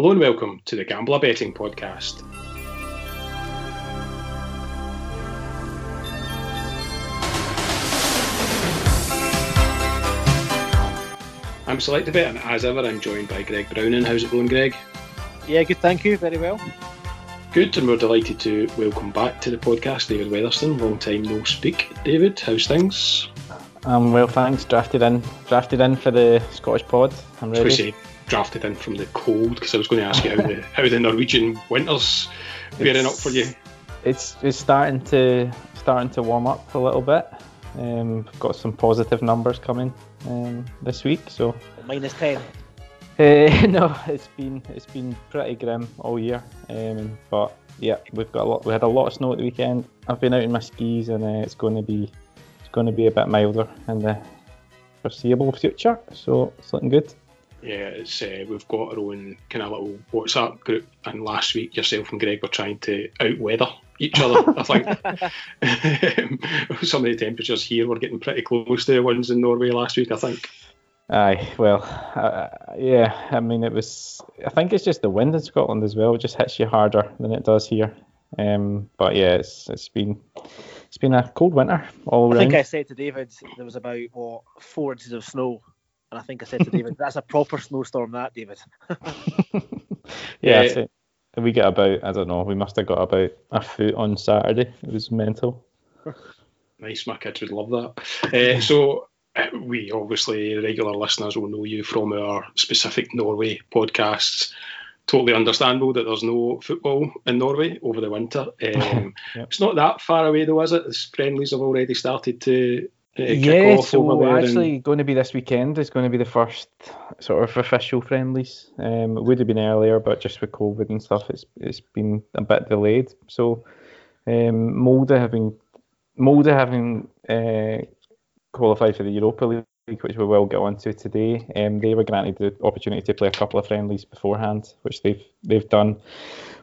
Hello and welcome to the Gambler Betting Podcast. I'm Select Bet, and as ever, I'm joined by Greg Browning. How's it going, Greg? Yeah, good, thank you. Very well. Good, and we're delighted to welcome back to the podcast David Weatherston. Long time no speak. David, how's things? Um, well, thanks. Drafted in, drafted in for the Scottish pod. I'm ready. Say, drafted in from the cold because I was going to ask you how the how the Norwegian winters bearing up for you. It's it's starting to starting to warm up a little bit. Um, got some positive numbers coming um, this week, so minus ten. Uh, no, it's been it's been pretty grim all year. Um, but yeah, we've got a lot. We had a lot of snow at the weekend. I've been out in my skis, and uh, it's going to be it's going to be a bit milder in the foreseeable future. So it's looking good. Yeah, it's uh, we've got our own kind of little WhatsApp group, and last week yourself and Greg were trying to outweather each other. I think some of the temperatures here were getting pretty close to the ones in Norway last week. I think. Aye, well, uh, yeah. I mean, it was. I think it's just the wind in Scotland as well. It just hits you harder than it does here. Um, but yeah, it's it's been it's been a cold winter all I around. think I said to David there was about what four inches of snow, and I think I said to David that's a proper snowstorm, that David. yeah, Yeah. we get about. I don't know. We must have got about a foot on Saturday. It was mental. Nice, my kids would love that. Uh, so, uh, we obviously, regular listeners will know you from our specific Norway podcasts. Totally understandable that there's no football in Norway over the winter. Um, Yep. It's not that far away, though, is it? The friendlies have already started to kick yeah, so there. and- actually going to be this weekend is going to be the first sort of official friendlies. Um, it would have been earlier, but just with COVID and stuff, it's it's been a bit delayed. So um, Molde having Molde having uh, qualified for the Europa League, which we will get onto today, um, they were granted the opportunity to play a couple of friendlies beforehand, which they've they've done.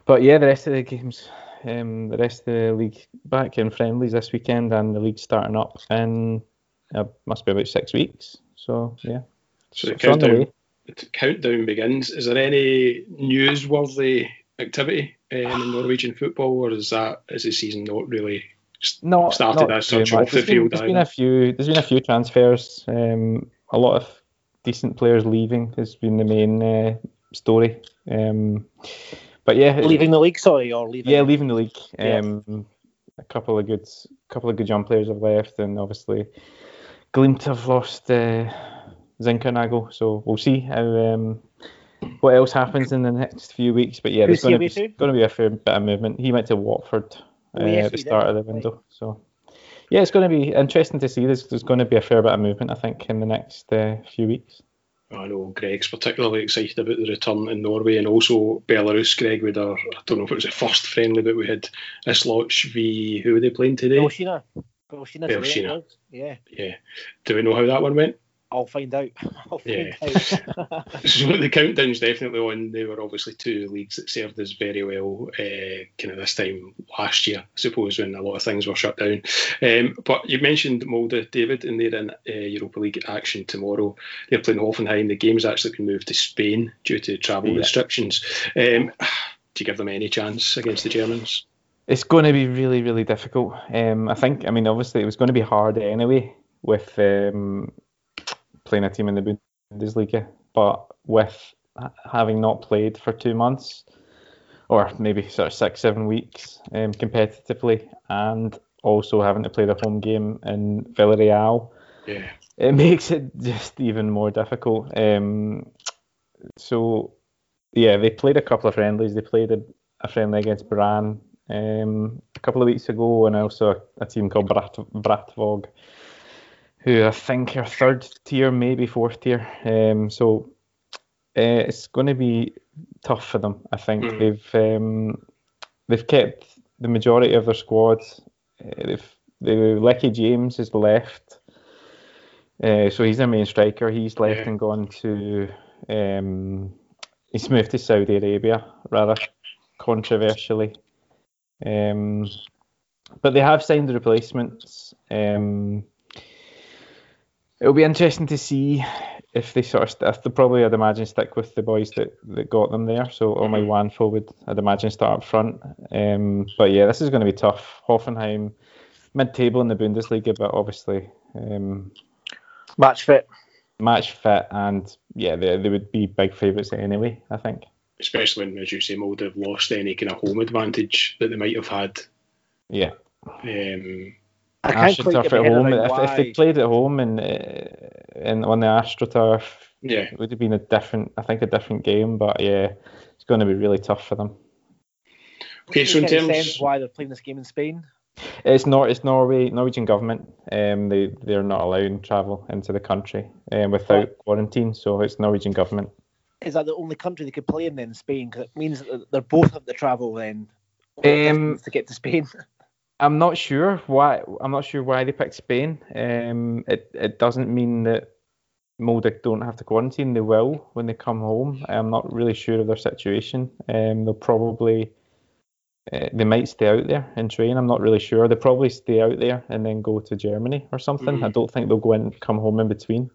But yeah, the rest of the games, um, the rest of the league back in friendlies this weekend, and the league starting up in uh, must be about six weeks. So yeah, So the it's on the countdown, the countdown begins. Is there any newsworthy activity um, in Norwegian football, or is that is the season not really? not started not as such off the There's been- field There's been a few. There's been a few transfers. Um, a lot of decent players leaving has been the main uh, story. Um, but yeah, leaving the league, sorry, or leaving? yeah, leaving the league. Yeah. Um, a couple of good, couple of good young players have left, and obviously, Glimt have lost uh, Zinckernagel. So we'll see how um, what else happens in the next few weeks. But yeah, Who's there's going to be going to be a fair bit of movement. He went to Watford uh, Oh, yes, at the start did. of the window. So yeah, it's going to be interesting to see. There's there's going to be a fair bit of movement, I think, in the next uh, few weeks. I know Greg's particularly excited about the return in Norway and also Belarus. Greg, with our, I don't know if it was the first friendly, but we had Isloch v. Who were they playing today? Belshina. Belshina. today, Belshina. it. Yeah, Yeah. Do we know how that one went? I'll find out. I'll find Yeah. out. So the countdown's definitely on. They were obviously two leagues that served us very well uh, kind of this time last year, I suppose, when a lot of things were shut down. Um, but you mentioned Molde, David, and they're in uh, Europa League action tomorrow. They're playing Hoffenheim. The game's actually been moved to Spain due to travel Yeah. restrictions. Um, do you give them any chance against the Germans? It's going to be really, really difficult. Um, I think. I mean, obviously, it was going to be hard anyway with um, playing a team in the Bundesliga, but with having not played for two months, or maybe sort of six, seven weeks um, competitively, and also having to play the home game in Villarreal, Yeah. it makes it just even more difficult. Um, so, yeah, they played a couple of friendlies. They played a, a friendly against Brann um, a couple of weeks ago, and also a, a team called Brat, Brattvåg, who I think are third tier, maybe fourth tier. Um, so uh, it's going to be tough for them. I think Mm. they've um, they've kept the majority of their squad. Uh, they've the Leke James has left, uh, so he's their main striker. He's left Yeah. and gone to um, he's moved to Saudi Arabia rather controversially. Um, but they have signed the replacements. Um, it'll be interesting to see if they sort of, st- they probably I'd imagine stick with the boys that, that got them there. So Omoijuanfo, I'd imagine start up front. Um, but yeah, this is going to be tough. Hoffenheim, mid-table in the Bundesliga, but obviously um, Match fit. match fit, and yeah, they, they would be big favourites anyway. I think. especially when, as you say, Molde have lost any kind of home advantage that they might have had. Yeah, Um, I can't quite AstroTurf at home. If, if they played at home and uh, and on the AstroTurf, yeah, it would have been a different, I think, a different game. But yeah, it's going to be really tough for them. okay. So in Does it make terms, sense why they're playing this game in Spain? It's not. It's Norway, Norwegian government. Um, they they're not allowing travel into the country um, without Right. quarantine. So it's Norwegian government. Is that the only country they could play in then, Spain? Because it means that they're both have to travel then Um, to get to Spain. I'm not sure why. I'm not sure why they picked Spain. Um, it it doesn't mean that Molde don't have to quarantine. They will when they come home. I'm not really sure of their situation. Um, they'll probably uh, they might stay out there and train. I'm not really sure. They'll probably stay out there and then go to Germany or something. Mhm. I don't think they'll go in and come home in between.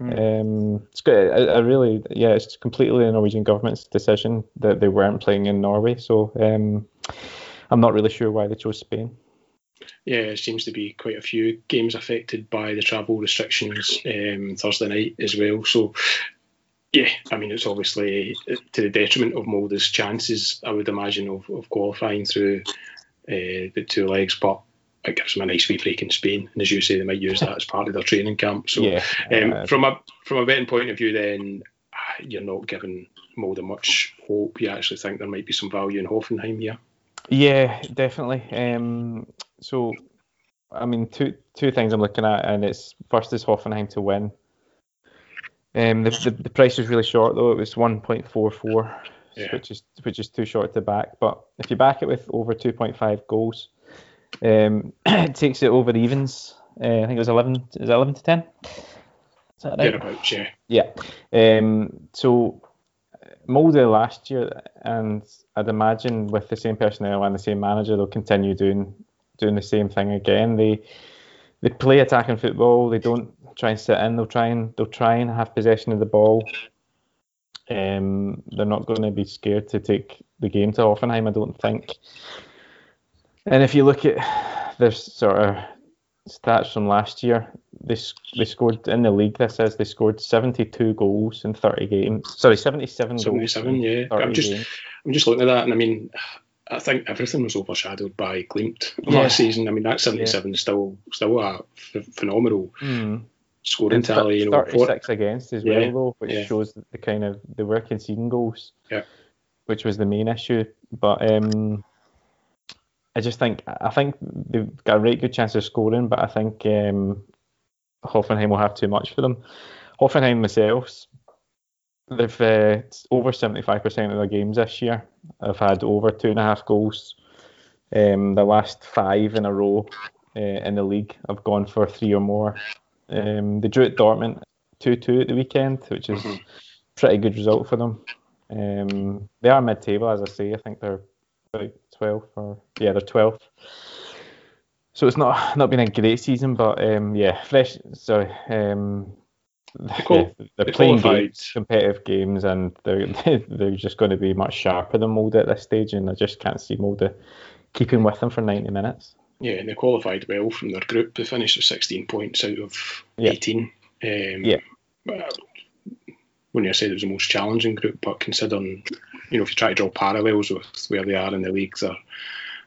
Mm. Um, it's good. I, I really, yeah, it's completely the Norwegian government's decision that they weren't playing in Norway. So um, I'm not really sure why they chose Spain. yeah, it seems to be quite a few games affected by the travel restrictions um, Thursday night as well. So. Yeah, I mean it's obviously to the detriment of Molde's chances, I would imagine, of, of qualifying through uh, the two legs. But it gives them a nice wee break in Spain, and as you say, they might use that as part of their training camp. So yeah, Um, uh, from a from a betting point of view, then ah, you're not giving Molde much hope. You actually think there might be some value in Hoffenheim here. Yeah, definitely. Um, so, I mean, two two things I'm looking at, and it's first is Hoffenheim to win. Um, the, the the price was really short though; it was 1.44, Yeah. which is which is too short to back. But if you back it with over 2.5 goals, um, it takes it over evens. Uh, I think it was 11. Is it 11 to 10? Is that right? Thereabouts, yeah. Yeah. Um, so Molde last year, and I'd imagine with the same personnel and the same manager, they'll continue doing doing the same thing again. They they play attacking football. They don't try and sit in. They'll try and they'll try and have possession of the ball. Um, they're not going to be scared to take the game to Hoffenheim, I don't think. And if you look at their sort of stats from last year, they they scored in the league. This is they scored 72 goals in 30 games. Sorry, seventy seven. Seventy seven. yeah. I'm just games. I'm just looking at that, and I mean, I think everything was overshadowed by Glimt Yeah. last season. I mean, that 77 is still still a phenomenal Hmm. scoring And tally. You know, 36 against as Yeah, well, though, which yeah. shows the kind of they were conceding goals. Yeah. Which was the main issue, but um, I just think I think they've got a right good chance of scoring, but I think um, Hoffenheim will have too much for them. Hoffenheim themselves, they've uh, over 75% of their games this year have had over two and a half goals. Um, the last five in a row uh, in the league have gone for three or more. Um, they drew at Dortmund 2-2 at the weekend, which is Mhm. pretty good result for them. Um, they are mid-table, as I say. I think they're about 12th or yeah, they're 12th. So it's not not been a great season, but um, yeah, fresh. Sorry, um, yeah, they're they playing games, competitive games, and they're they're just going to be much sharper than Molde at this stage, and I just can't see Molde keeping with them for 90 minutes. yeah, and they qualified well from their group. They finished with 16 points out of Yeah. 18. Um, Yeah. When I said it was the most challenging group, but considering, you know, if you try to draw parallels with where they are in the leagues, they're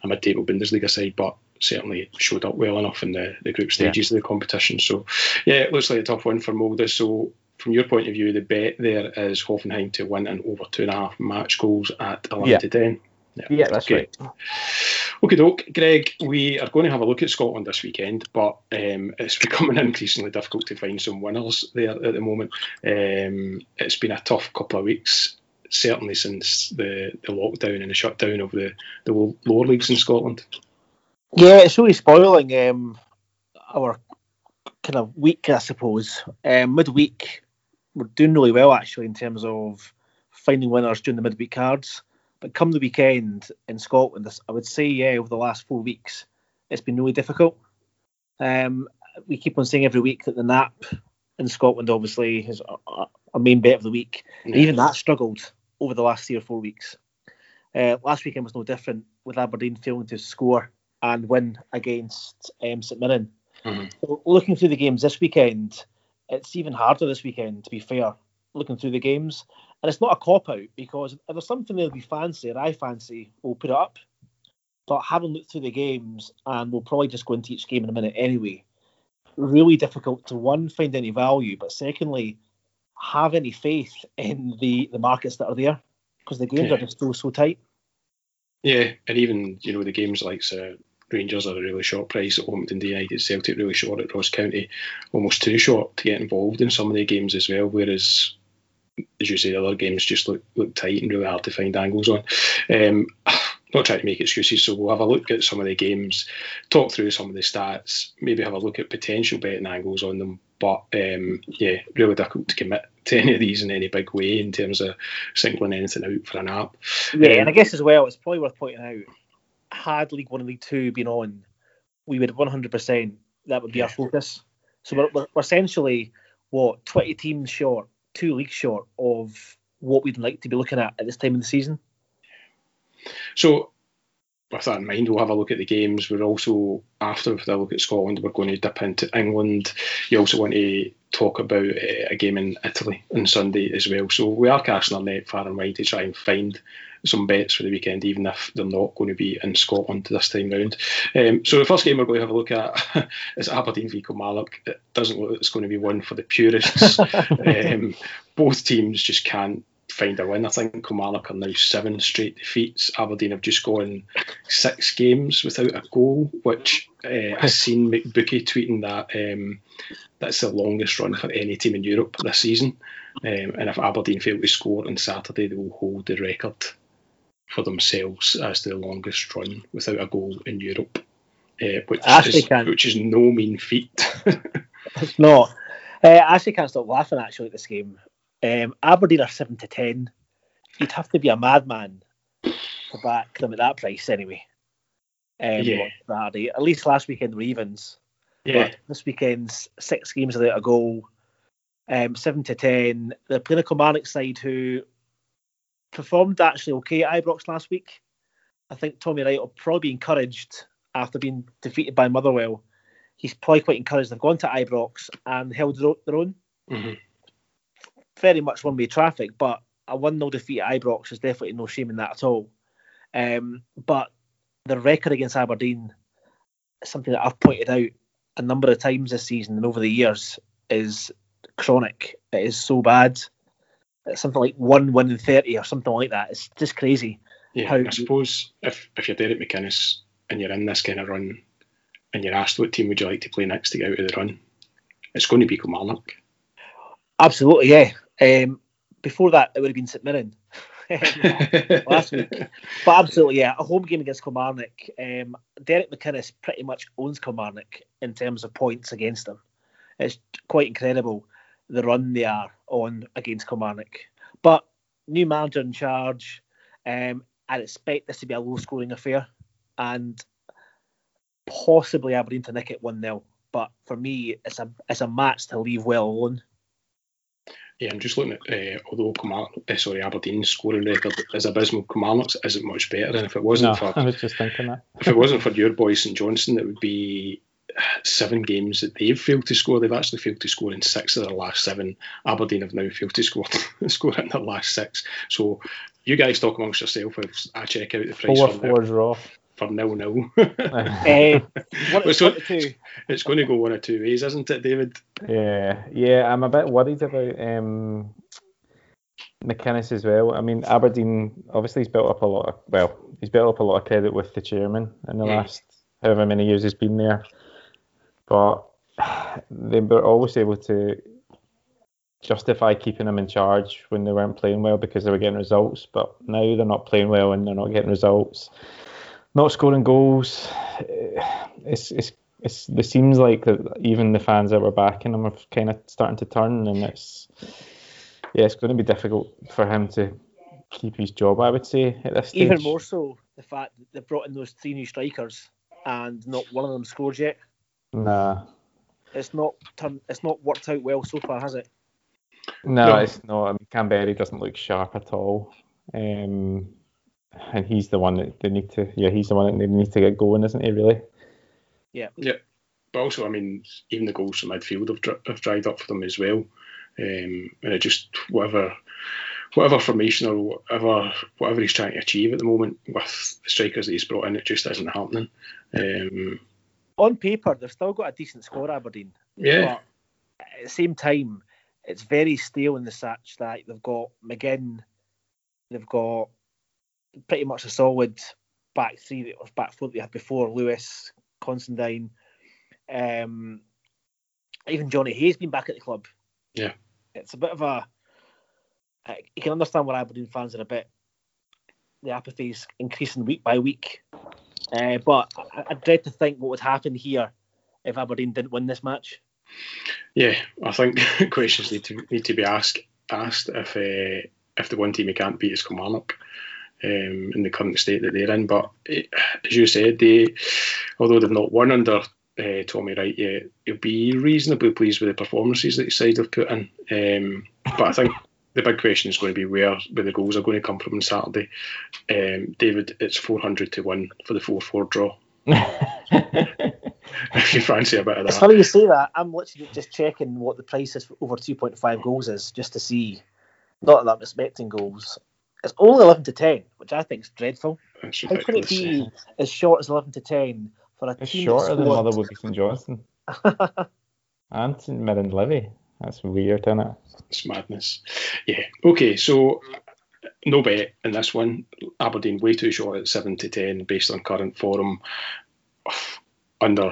a mid-table Bundesliga side, but certainly showed up well enough in the, the group stages of the competition. So, yeah, it looks like a tough one for Molde. So, from your point of view, the bet there is Hoffenheim to win and over two and a half match goals at 11 Yeah. to 10. Yeah, that's okay. right. Okay, doke, Greg, we are going to have a look at Scotland this weekend, but um, it's becoming increasingly difficult to find some winners there at the moment. Um, it's been a tough couple of weeks, certainly since the, the lockdown and the shutdown of the, the lower leagues in Scotland. Yeah, it's really spoiling um, our kind of week, I suppose. Um, midweek, we're doing really well actually in terms of finding winners during the midweek cards. But come the weekend in Scotland, I would say, yeah, over the last four weeks, it's been really difficult. Um, we keep on saying every week that the NAP in Scotland, obviously, is a, main bet of the week. Yeah. Even that struggled over the last three or four weeks. Uh, last weekend was no different, with Aberdeen failing to score and win against um, St Mirren. Mm-hmm. So looking through the games this weekend, it's even harder this weekend, to be fair, looking through the games. And it's not a cop out because if there's something that we fancy or I fancy, we'll put it up. But having looked through the games, and we'll probably just go into each game in a minute anyway, really difficult to one, find any value, but secondly, have any faith in the, the markets that are there because the games yeah. are just so, so tight. Yeah, and even, you know, the games like uh, Rangers are a really short price at Orpington United, Celtic really short at Ross County, almost too short to get involved in some of the games as well. Whereas, as you say, the other games just look look tight and really hard to find angles on. Um, not trying to make excuses, so we'll have a look at some of the games, talk through some of the stats, maybe have a look at potential betting angles on them. But um, yeah, really difficult to commit to any of these in any big way in terms of singling anything out for a NAP. Yeah, um, and I guess as well, it's probably worth pointing out had League One and League Two been on, we would 100% that would be our focus. So we're, we're, we're essentially what 20 teams short, two leagues short of what we'd like to be looking at at this time of the season. So with that in mind, we'll have a look at the games. We're also, after we've had a look at Scotland, we're going to dip into England. You also want to talk about uh, a game in Italy on Sunday as well. So we are casting our net far and wide to try and find some bets for the weekend, even if they're not going to be in Scotland this time round. Um, so the first game we're going to have a look at is Aberdeen v Kilmarnock. It doesn't look like it's going to be one for the purists. um, both teams just can't find a win. I think Kilmarnock are now seven straight defeats. Aberdeen have just gone six games without a goal, which uh, I've seen McBookie tweeting that um, that's the longest run for any team in Europe this season. Um, and if Aberdeen fail to score on Saturday, they will hold the record for themselves as the longest run without a goal in Europe, uh, which, is, which is no mean feat. it's not. Uh, I actually can't stop laughing actually at this game. Um, Aberdeen are seven to ten. You'd have to be a madman to back them at that price anyway. Um, yeah. Saturday. At least last weekend were evens. Yeah. But this weekend's six games without a goal. Um, seven to ten. The playing a Kilmarnock side who performed actually okay at Ibrox last week. I think Tommy Wright will probably be encouraged after being defeated by Motherwell. He's probably quite encouraged. They've gone to Ibrox and held their own. Mm-hmm. Very much one way traffic, but a 1 0 defeat at Ibrox is definitely no shame in that at all. Um, but the record against Aberdeen, something that I've pointed out a number of times this season and over the years, is chronic. It is so bad something like one win in thirty or something like that. It's just crazy. Yeah, I suppose if if you're Derek McInnes and you're in this kind of run, and you're asked what team would you like to play next to get out of the run, it's going to be Kilmarnock. Absolutely, yeah. Um, before that, it would have been St Mirren last week. But absolutely, yeah, a home game against Kilmarnock. Um, Derek McInnes pretty much owns Kilmarnock in terms of points against them. It's quite incredible the run they are on against Kilmarnock. But new manager in charge, um, I'd expect this to be a low scoring affair and possibly Aberdeen to nick it 1 0. But for me, it's a it's a match to leave well alone. Yeah, I'm just looking at uh, although Kilmarnock, uh, sorry, Aberdeen's scoring record is abysmal. Kilmarnock's isn't much better, and if it wasn't no, for I was just thinking that if it wasn't for your boy St Johnstone, it would be seven games that they've failed to score. They've actually failed to score in six of their last seven. Aberdeen have now failed to score score in their last six. So you guys talk amongst yourself as I check out the price four for four draw for nil nil. uh, it's, it's going to go one or two ways, isn't it, David? Yeah, yeah. I'm a bit worried about um, McInnes as well. I mean, Aberdeen obviously he's built up a lot. Of, well, he's built up a lot of credit with the chairman in the last however many years he's been there but they were always able to justify keeping them in charge when they weren't playing well because they were getting results. But now they're not playing well and they're not getting results, not scoring goals. It's it's it's it seems like that even the fans that were backing them are kind of starting to turn, and it's yeah, it's going to be difficult for him to keep his job. I would say at this stage. Even more so, the fact that they brought in those three new strikers and not one of them scored yet. Nah. it's not turned, it's not worked out well so far, has it? No, No. it's not. I mean, Kamberi doesn't look sharp at all. Um, and he's the one that they need to. Yeah, he's the one that they need to get going, isn't he? Really? Yeah. Yeah. But also, I mean, even the goals from midfield have, dri- have dried up for them as well. Um, and it just whatever whatever formation or whatever whatever he's trying to achieve at the moment with the strikers that he's brought in, it just isn't happening. Um, On paper, they've still got a decent score, Aberdeen. yeah, But at the same time, it's very stale in the such that they've got McGinn, they've got pretty much a solid back three that was back four that they had before Lewis, Considine, um, even Johnny Hayes been back at the club. Yeah. it's a bit of a. uh, You can understand why Aberdeen fans are a bit. The apathy is increasing week by week, uh, but I, I dread to think what would happen here if Aberdeen didn't win this match. yeah. I think questions need to need to be asked asked if uh, if the one team you can't beat is Kilmarnock. Um, in the current state that they're in, but eh, as you said, they although they've not won under uh, Tommy Wright yet, you'll be reasonably pleased with the performances that his side have put in. Um, but I think the big question is going to be where, where the goals are going to come from on Saturday. Um, David, it's 400 to 1 for the 4 4 draw. If you fancy a bit of that. It's funny you say that. I'm literally just checking what the price is for over 2.5 goals is, just to see. Not that I'm expecting goals. It's only 11 to 10, which I think is dreadful. It's How can it ridiculous. be as short as 11 to 10 for a it's team shorter than that Motherwell St Johnstone and St Mirren Livy. That's weird, isn't it? It's madness. Yeah. Okay, so no bet in this one. Aberdeen way too short at seven to ten based on current form. Under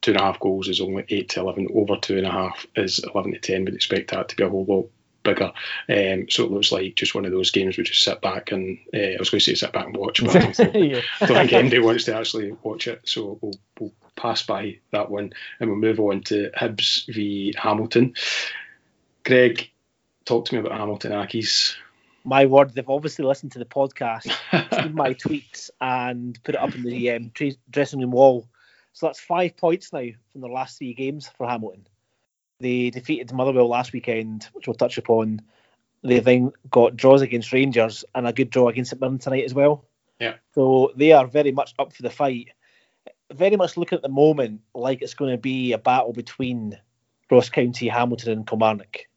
two and a half goals is only eight to eleven. Over two and a half is eleven to ten. We'd expect that to be a whole lot bigger. Um, so it looks like just one of those games we just sit back and uh, I was going to say sit back and watch, but I don't think yeah. I don't think anybody wants to actually watch it, so we'll, we'll pass by that one and we'll move on to Hibs v Hamilton. Greg, talk to me about Hamilton Accies. My word, they've obviously listened to the podcast, seen my tweets, and put it up in the um, dressing room wall. So that's five points now from the last three games for Hamilton. They defeated Motherwell last weekend, which we'll touch upon. They then got draws against Rangers and a good draw against St Mirren tonight as well. Yeah. So they are very much up for the fight. Very much looking at the moment like it's going to be a battle between Ross County, Hamilton, and Kilmarnock.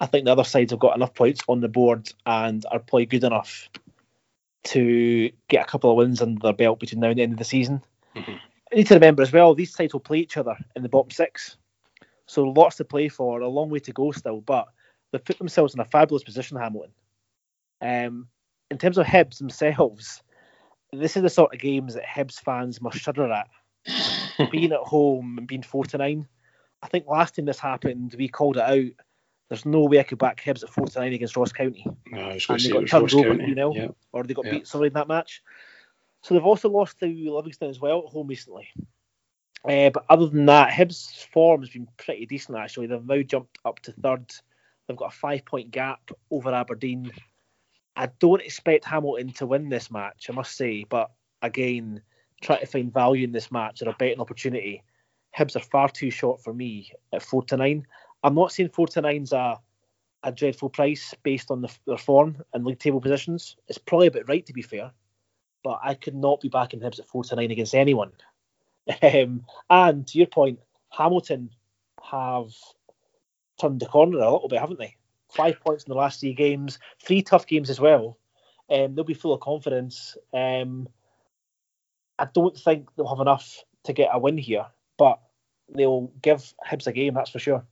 I think the other sides have got enough points on the board and are probably good enough to get a couple of wins under their belt between now and the end of the season. Mhm. I need to remember as well, these sides will play each other in the bottom six. So lots to play for, a long way to go still, but they've put themselves in a fabulous position, Hamilton. Um, in terms of Hibs themselves, this is the sort of games that Hibs fans must shudder at. being at home and being four to nine. I think last time this happened, we called it out. There's no way I could back Hibs at four to nine against Ross County, Uh, I was going to they say got turned over, County. you know? Yeah. or they got Yeah. beat sorry in that match. So they've also lost to Livingston as well at home recently. Uh, but other than that, Hibs' form has been pretty decent actually. They've now jumped up to third. They've got a five point gap over Aberdeen. I don't expect Hamilton to win this match, I must say, but again, try to find value in this match or a betting opportunity. Hibs are far too short for me at four to nine. I'm not saying four to nine's a a dreadful price based on the, their form and league table positions. It's probably a bit right to be fair, but I could not be backing Hibs at four to nine against anyone. Um, and to your point, Hamilton have turned the corner a little bit, haven't they? Five points in the last three games, three tough games as well. Um, they'll be full of confidence. Um, I don't think they'll have enough to get a win here, but they'll give Hibs a game, that's for sure.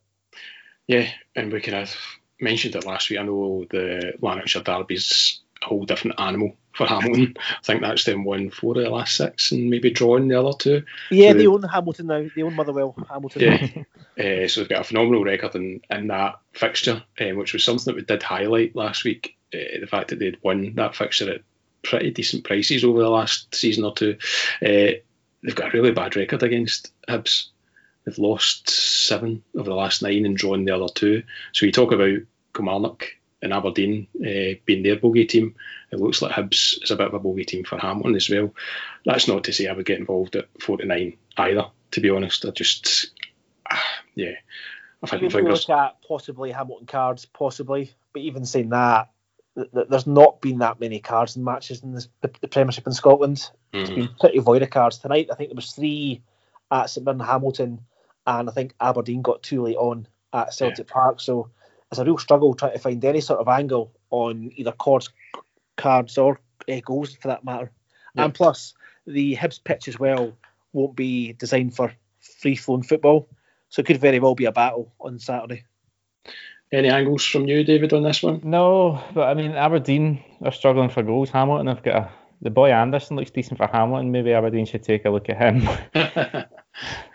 Yeah, and we kind have mentioned it last week. I know the Lanarkshire Derby's whole different animal for Hamilton. I think that's them won four of the last six and maybe drawing the other two. Yeah, So they they- own Hamilton now. They own Motherwell. Hamilton. Yeah. Uh, so they've got a phenomenal record in, in that fixture, um, which was something that we did highlight last week. Uh, the fact that they'd won that fixture at pretty decent prices over the last season or two. Uh, they've got a really bad record against Hibs. They've lost seven of the last nine and drawn the other two. So you talk about Kilmarnock and Aberdeen uh, being their bogey team. It looks like Hibs is a bit of a bogey team for Hamilton as well. That's not to say I would get involved at 49 either. To be honest, I just yeah, I think Maybe fingers. look at possibly Hamilton cards, possibly. But even saying that, th- th- there's not been that many cards in matches in this, the, the Premiership in Scotland. It's Mhm. been pretty void of cards tonight. I think there was three at St Mirren Hamilton, and I think Aberdeen got two late on at Celtic Park. So it's a real struggle trying to find any sort of angle on either cards, cards or uh, goals for that matter. Yeah. And plus, the Hibs pitch as well won't be designed for free flowing football, so it could very well be a battle on Saturday. Any angles from you, David, on this one? No, but I mean Aberdeen are struggling for goals. Hamilton have got a, the boy Anderson looks decent for Hamilton. Maybe Aberdeen should take a look at him.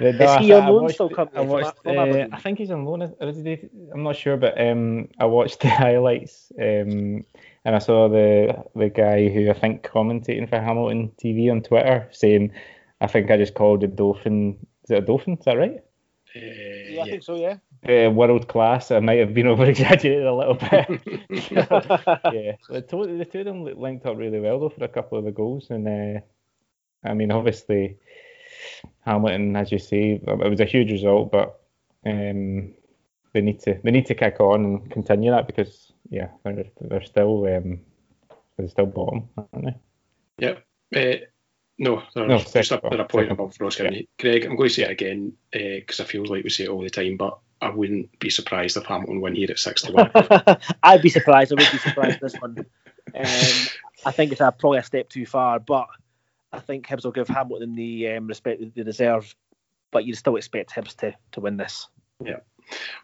No, Is I he on loan still currently I watched. From uh, Aberdeen? I think he's on loan. or is he- I'm not sure, but um, I watched the highlights um, and I saw the the guy who I think commentating for Hamilton TV on Twitter saying, "I think I just called a dolphin. Is it a dolphin? Is that right? Uh, Yeah, yeah. I think so. Yeah. Uh, world class. I might have been over exaggerated a little bit. yeah, the two, the two of them linked up really well though for a couple of the goals, and uh, I mean obviously Hamilton, as you say, it was a huge result, but um, they need to they need to kick on and continue that because yeah, they're they're still um, they're still bottom, aren't they? Yep. Uh, no, they're No, just second, up, they're a point second. above Ross County. Greg, I'm going to say it again because I feel like we say it all the time, but I wouldn't be surprised if Hamilton win here at 6 to 1. I'd be surprised. I would be surprised this one. Um, I think it's a, probably a step too far, but I think Hibs will give Hamilton the um, respect that they deserve. But you'd still expect Hibs to, to win this. Yeah.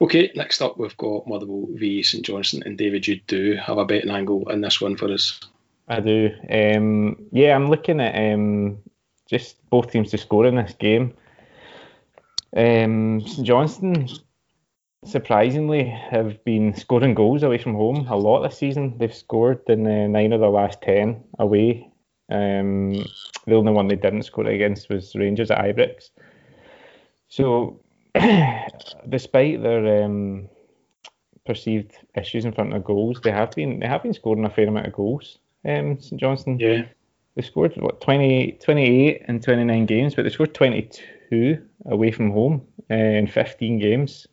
Okay, next up we've got Motherwell v St Johnstone, and David, you do have a betting angle in this one for us. I do. Um, yeah, I'm looking at um, just both teams to score in this game. Um, St Johnstone, surprisingly, have been scoring goals away from home a lot this season. They've scored in uh, nine of the last ten away. Um, the only one they didn't score against was Rangers at Ibrox. So, despite their um, perceived issues in front of goals, they have been they have been scoring a fair amount of goals. Um, St Johnstone Yeah. they scored what 20, 28 in 29 games, but they scored 22 away from home uh, in 15 games.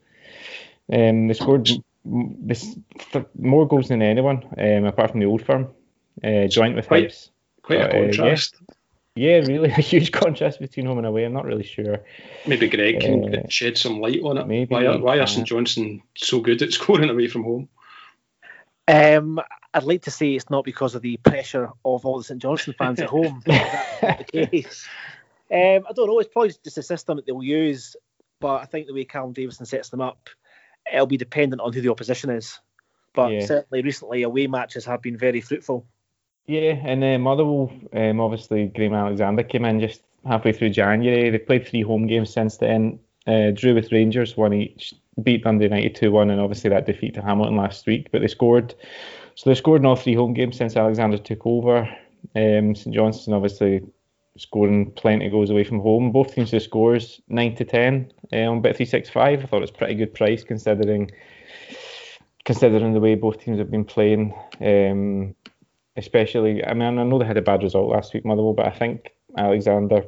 Um, they scored this, th- more goals than anyone, um, apart from the old firm, uh, joint with Hibs. Quite Uh, a contrast. Yeah, really a huge contrast between home and away. I'm not really sure. Maybe Greg can Uh, shed some light on it. maybe, why, are, why uh, are St Johnstone so good at scoring away from home? Um, I'd like to say it's not because of the pressure of all the St Johnstone fans at home. but That's not the case. Um, I don't know. It's probably just a system that they'll use, but I think the way Callum Davidson sets them up, it'll be dependent on who the opposition is. But Yeah. certainly recently, away matches have been very fruitful. Yeah, and uh, Motherwell, um, obviously, Graham Alexander came in just halfway through January. They played three home games since then. Uh, drew with Rangers, one each, beat Dundee United 2 1, and obviously that defeat to Hamilton last week. But they scored, so they scored in all three home games since Alexander took over. Um, St Johnstone, obviously, scoring plenty of goals away from home. Both teams to scores 9 to 10 uh, on Bet365. I thought it was pretty good price considering considering the way both teams have been playing. Um, especially, I mean, I know they had a bad result last week, Motherwell, but I think Alexander,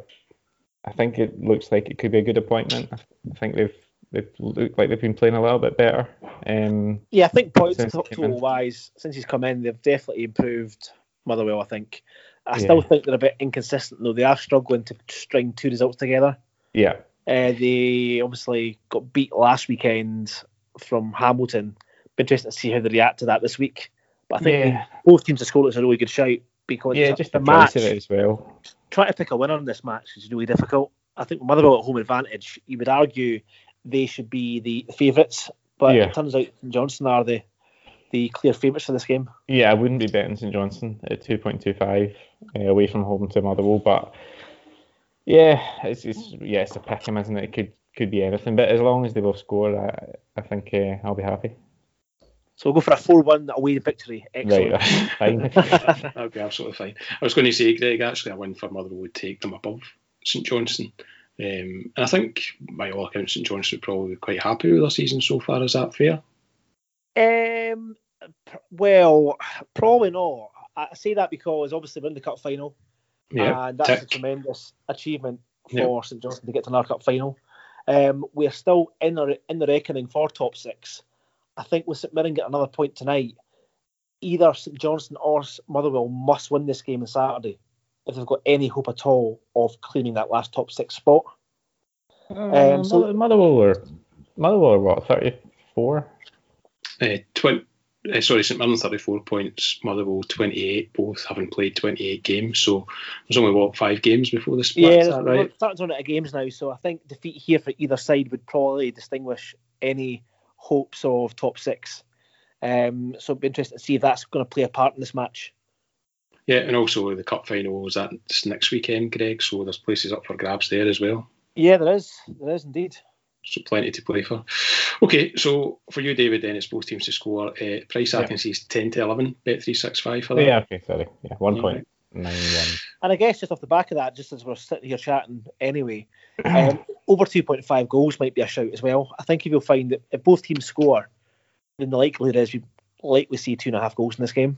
I think it looks like it could be a good appointment. I think they've they've looked like they've been playing a little bit better. Um, Yeah, I think points total wise, since he's come in, they've definitely improved Motherwell. I think. I Yeah. still think they're a bit inconsistent though. They are struggling to string two results together. yeah, Uh, they obviously got beat last weekend from Hamilton. Be interesting to see how they react to that this week. But I think yeah, both teams to score is a really good shout because yeah, just the match. as well. Trying to pick a winner in this match is really difficult. I think Motherwell at home advantage. You would argue they should be the favourites, but Yeah. it turns out St Johnstone are the the clear favourites for this game. Yeah, I wouldn't be betting St Johnstone at two point two five uh, away from home to Motherwell, but yeah, it's, it's yeah, it's a pick 'em, isn't it? It could could be anything, but as long as they both score, I, I think uh, I'll be happy. So we'll go for a four-one away victory. Excellent. Right, fine. That'd be absolutely fine. I was going to say, Greg, actually, a win for Motherwell would take them above St Johnstone. Um, and I think, by all accounts, St Johnstone would probably be quite happy with their season so far. Is that fair? Um, p- well, probably not. I say that because obviously we're in the cup final, Yeah. and that's a tremendous achievement Yeah. for St Johnstone to get to another cup final. Um, we're still in the in the reckoning for top six. I think with St Mirren get another point tonight, either St Johnstone or Motherwell must win this game on Saturday if they've got any hope at all of claiming that last top six spot. Um, so Motherwell are Motherwell are what thirty four. Uh, 20, uh, sorry, St Mirren 34 points, Motherwell 28, both having played 28 games. So there's only, what, five games before the split? Yeah, is that right? we're starting to run out of games now, so I think defeat here for either side would probably distinguish any hopes of top six. Um, so it'd be interesting to see if that's going to play a part in this match. Yeah, and also the cup final is that next weekend, Greg. So there's places up for grabs there as well. Yeah, there is. There is indeed. So plenty to play for. Okay, so for you, David, then it's both teams to score. Uh, price I Yeah. can see is 10 to 11, bet 365 for that. Yeah, okay, sorry. Yeah, one Yeah. point nine one. And I guess just off the back of that, just as we're sitting here chatting anyway, um, over 2.5 goals might be a shout as well. I think if you'll find that if both teams score, then the likelihood is we likely see two and a half goals in this game.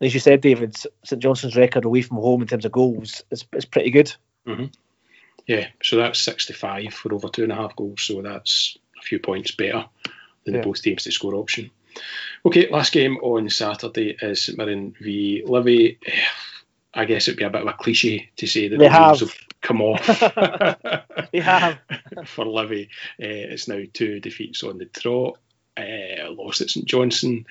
And as you said, David, St Johnstone's record away from home in terms of goals is, is pretty good. Mhm. Yeah, so that's 65 for over two and a half goals. So that's a few points better than Yeah. the both teams to score option. Okay, last game on Saturday is St Mirren v Livy. I guess it'd be a bit of a cliche to say that They the have. have come off They have. for Livy. Uh, it's now two defeats on the trot. Uh, lost at St Johnstone,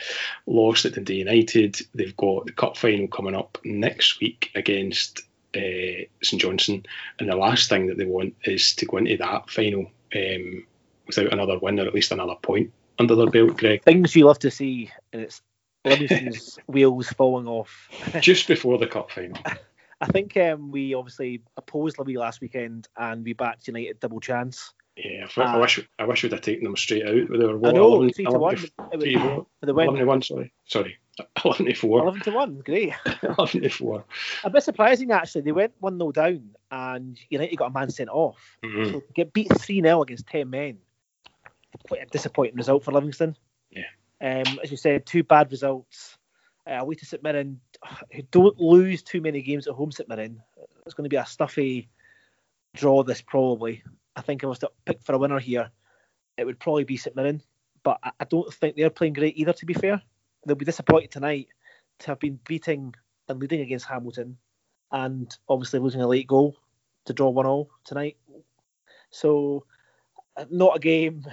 lost at Dundee United. They've got the cup final coming up next week against uh, St Johnstone, and the last thing that they want is to go into that final um, without another win or at least another point under their belt, Greg. Things you love to see, and it's Livingston's wheels falling off. Just before the cup final. I think um, we obviously opposed Livy last weekend and we backed United double chance. Yeah, I, I wish I wish we'd have taken them straight out. They were I what, know, 11, 3 to 1 11 it three, was what? for the 11 win. to 1, sorry. Sorry. 11 to 4. 11 to 1, great. 11 to 4. A bit surprising actually. They went 1 0 down and United got a man sent off. Mhm. So get beat 3 0 against 10 men, quite a disappointing result for Livingston. Um, as you said, two bad results. Uh, away to St Mirren, who don't lose too many games at home, St Mirren. It's going to be a stuffy draw, this probably. I think I was to pick for a winner here, it would probably be St Mirren. But I, don't think they're playing great either, to be fair. They'll be disappointed tonight to have been beating and leading against Hamilton and obviously losing a late goal to draw 1 0 tonight. So, uh, not a game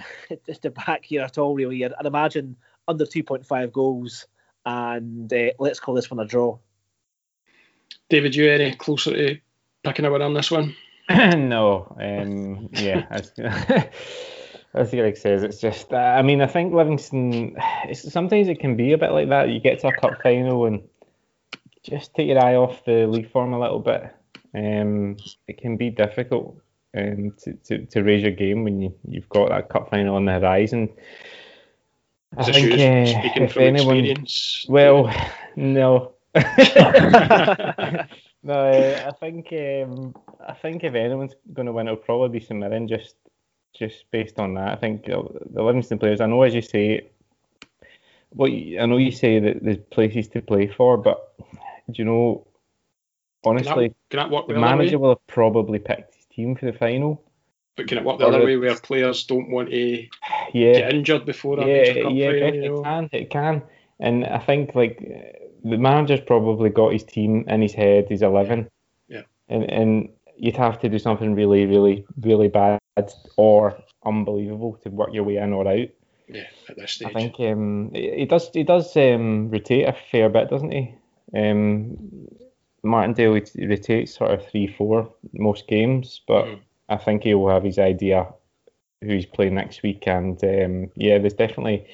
just to back here at all, really. I'd imagine under 2.5 goals, and uh, let's call this one a draw. David, you any closer to picking a winner on this one? no, um, yeah, as, as Greg says, it's just. Uh, I mean, I think Livingston. It's, sometimes it can be a bit like that. You get to a cup final and just take your eye off the league form a little bit. Um, it can be difficult um, to, to, to raise your game when you, you've got that cup final on the horizon. I Is this think uh, speaking if from anyone, experience? well, no. no, I think um, I think if anyone's going to win, it'll probably be St Mirren. Just just based on that, I think uh, the Livingston players. I know, as you say, what you, I know you say that there's places to play for, but do you know, can, honestly, that, can that work the the manager will have probably picked his team for the final. But can it work the other way where players don't want to Yeah, get injured before a yeah, major cup yeah, final? it, You know? can, it can, and I think like the manager's probably got his team in his head, his eleven, Yeah. and and you'd have to do something really, really, really bad or unbelievable to work your way in or out. Yeah, at this stage. I think um, he does he does um, rotate a fair bit, doesn't he? Um, Martindale rotates sort of three, four most games, but Mhm. I think he will have his idea who he's playing next week, and um, yeah, there's definitely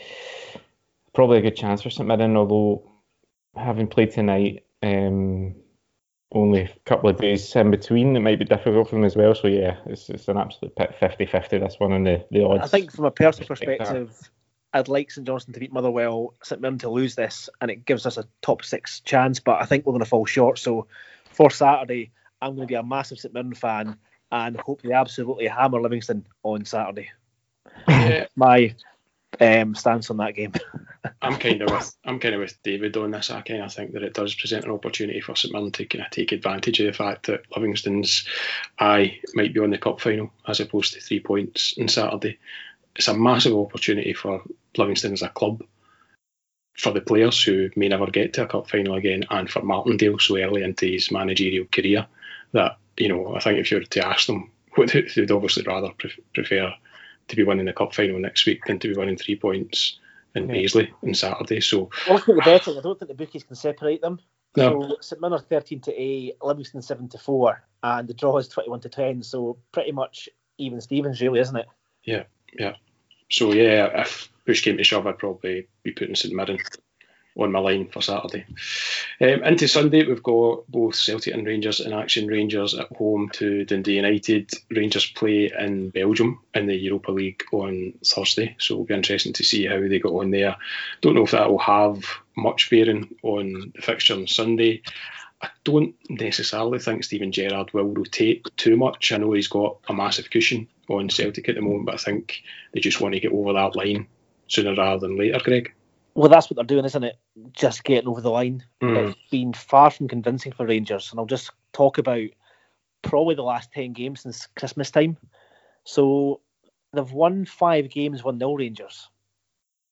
probably a good chance for St Mirren, although having played tonight. Um, only a couple of days in between, it might be difficult for them as well. So yeah, it's, it's an absolute pit 50-50 this one on the, the odds. I think from a personal perspective, I'd like St Johnstone to beat Motherwell, St Mirren to lose this, and it gives us a top six chance. But I think we're going to fall short. So for Saturday, I'm going to be a massive St Mirren fan and hope they absolutely hammer Livingston on Saturday. Yeah, My um, stance on that game. I'm kind of with I'm kind of with David on this. I kind of think that it does present an opportunity for St Mirren to kind of take advantage of the fact that Livingston's eye might be on the cup final as opposed to three points on Saturday. It's a massive opportunity for Livingston as a club, for the players who may never get to a cup final again, and for Martindale so early into his managerial career that you know I think if you were to ask them, they'd obviously rather prefer to be winning the cup final next week than to be winning three points in yeah. Paisley on Saturday. So ultimately, the betting, I don't think the bookies can separate them. No. So St Mirren thirteen to eight, Livingston seven to four, and the draw is twenty one to ten. So pretty much even Stevens, really, isn't it? Yeah, yeah. So yeah, if push came to shove, I'd probably be putting St Mirren on my line for Saturday. Um, into Sunday, we've got both Celtic and Rangers in action. Rangers at home to Dundee United. Rangers play in Belgium in the Europa League on Thursday, so it'll be interesting to see how they go on there. Don't know if that will have much bearing on the fixture on Sunday. I don't necessarily think Steven Gerrard will rotate too much. I know he's got a massive cushion on Celtic at the moment, but I think they just want to get over that line sooner rather than later, Greg. Well, that's what they're doing, isn't it? Just getting over the line. Mm. It's been far from convincing for Rangers, and I'll just talk about probably the last ten games since Christmas time. So they've won five games, one nil Rangers,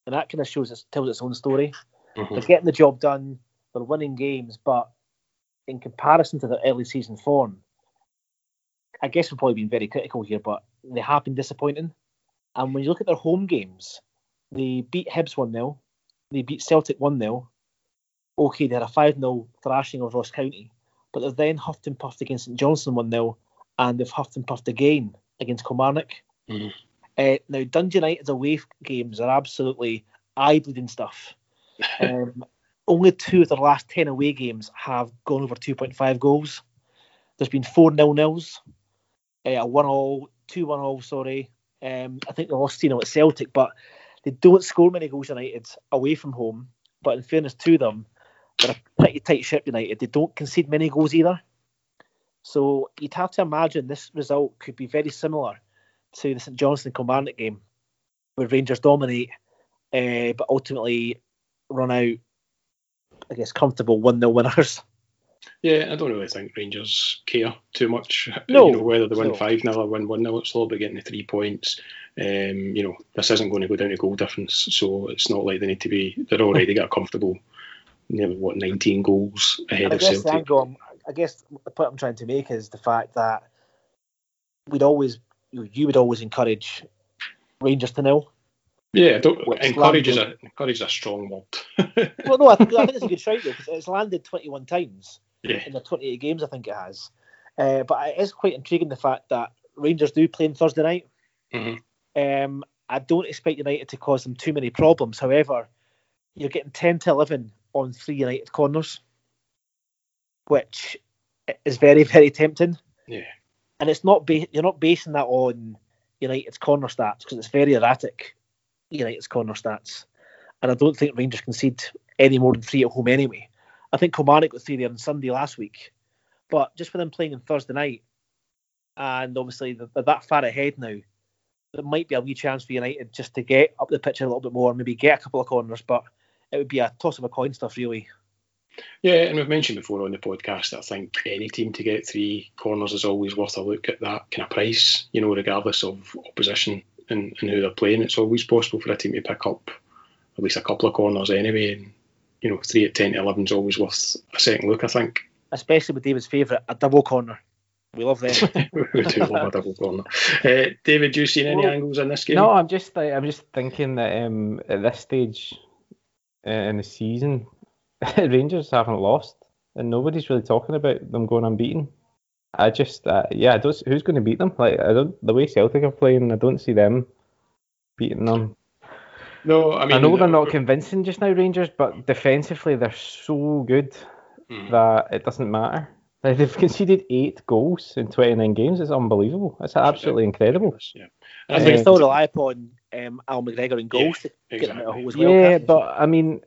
and that kind of shows it tells its own story. Mm-hmm. They're getting the job done. They're winning games, but in comparison to their early season form, I guess we've probably been very critical here, but they have been disappointing. And when you look at their home games, they beat Hibs 1 0, they beat Celtic 1 0. Okay, they had a 5 0 thrashing of Ross County, but they've then huffed and puffed against St Johnstone 1 0, and they've huffed and puffed again against Kilmarnock. Mm-hmm. Uh, now, Dundee United's away games are absolutely eye bleeding stuff. Um, only two of their last 10 away games have gone over 2.5 goals. There's been four nil nils, uh, a 1 all, 2 1 all, sorry. Um, I think they lost 3 0 at Celtic, but they don't score many goals United away from home, but in fairness to them, they're a pretty tight ship United. They don't concede many goals either. So you'd have to imagine this result could be very similar to the St Johnstone Kilmarnock game, where Rangers dominate, uh, but ultimately run out, I guess, comfortable 1 0 winners. Yeah, I don't really think Rangers care too much. No, you know, whether they win 5 0 or win 1 0, it's all about getting the three points. Um, you know, this isn't going to go down to goal difference, so it's not like they need to be. They're already got comfortable, nearly what 19 goals ahead I of guess Celtic. Angle, I guess the point I'm trying to make is the fact that we'd always, you, you would always encourage Rangers to nil. Yeah, encourage is a encourage is a strong word. Well, no, I think, I think it's a good shout though because it's landed 21 times yeah, in the 28 games I think it has. Uh, but it is quite intriguing the fact that Rangers do play on Thursday night. Mhm. Um, I don't expect United to cause them too many problems. However, you're getting 10 to 11 on three United corners, which is very, very tempting. yeah, And it's not ba- you're not basing that on United's corner stats because it's very erratic. United's corner stats, and I don't think Rangers concede any more than three at home anyway. I think Kilmarnock got three there on Sunday last week, but just with them playing on Thursday night, and obviously they're, that far ahead now, there might be a wee chance for United just to get up the pitch a little bit more, maybe get a couple of corners, but it would be a toss of a coin stuff really. yeah. And we've mentioned before on the podcast that I think any team to get three corners is always worth a look at that kind of price. You know, regardless of opposition and, and who they're playing, it's always possible for a team to pick up at least a couple of corners anyway. And you know, three at ten to eleven is always worth a second look. I think. Especially with David's favourite, a double corner. We love them. we do love a double corner. Uh, David, do you see any Well, angles in this game? No, I'm just I'm just thinking that um, at this stage uh, in the season, Rangers haven't lost, and nobody's really talking about them going unbeaten. I just, uh, yeah, I don't, who's going to beat them? Like, I don't, the way Celtic are playing, I don't see them beating them. No, I mean, I know they're not convincing just now, Rangers, but defensively they're so good Mm. that it doesn't matter. They've conceded eight goals in 29 games. It's unbelievable. It's absolutely incredible. Yeah, I and I think think still rely upon um, Al McGregor and goals to get them out of exactly. hole as well. Yeah, can't but I mean,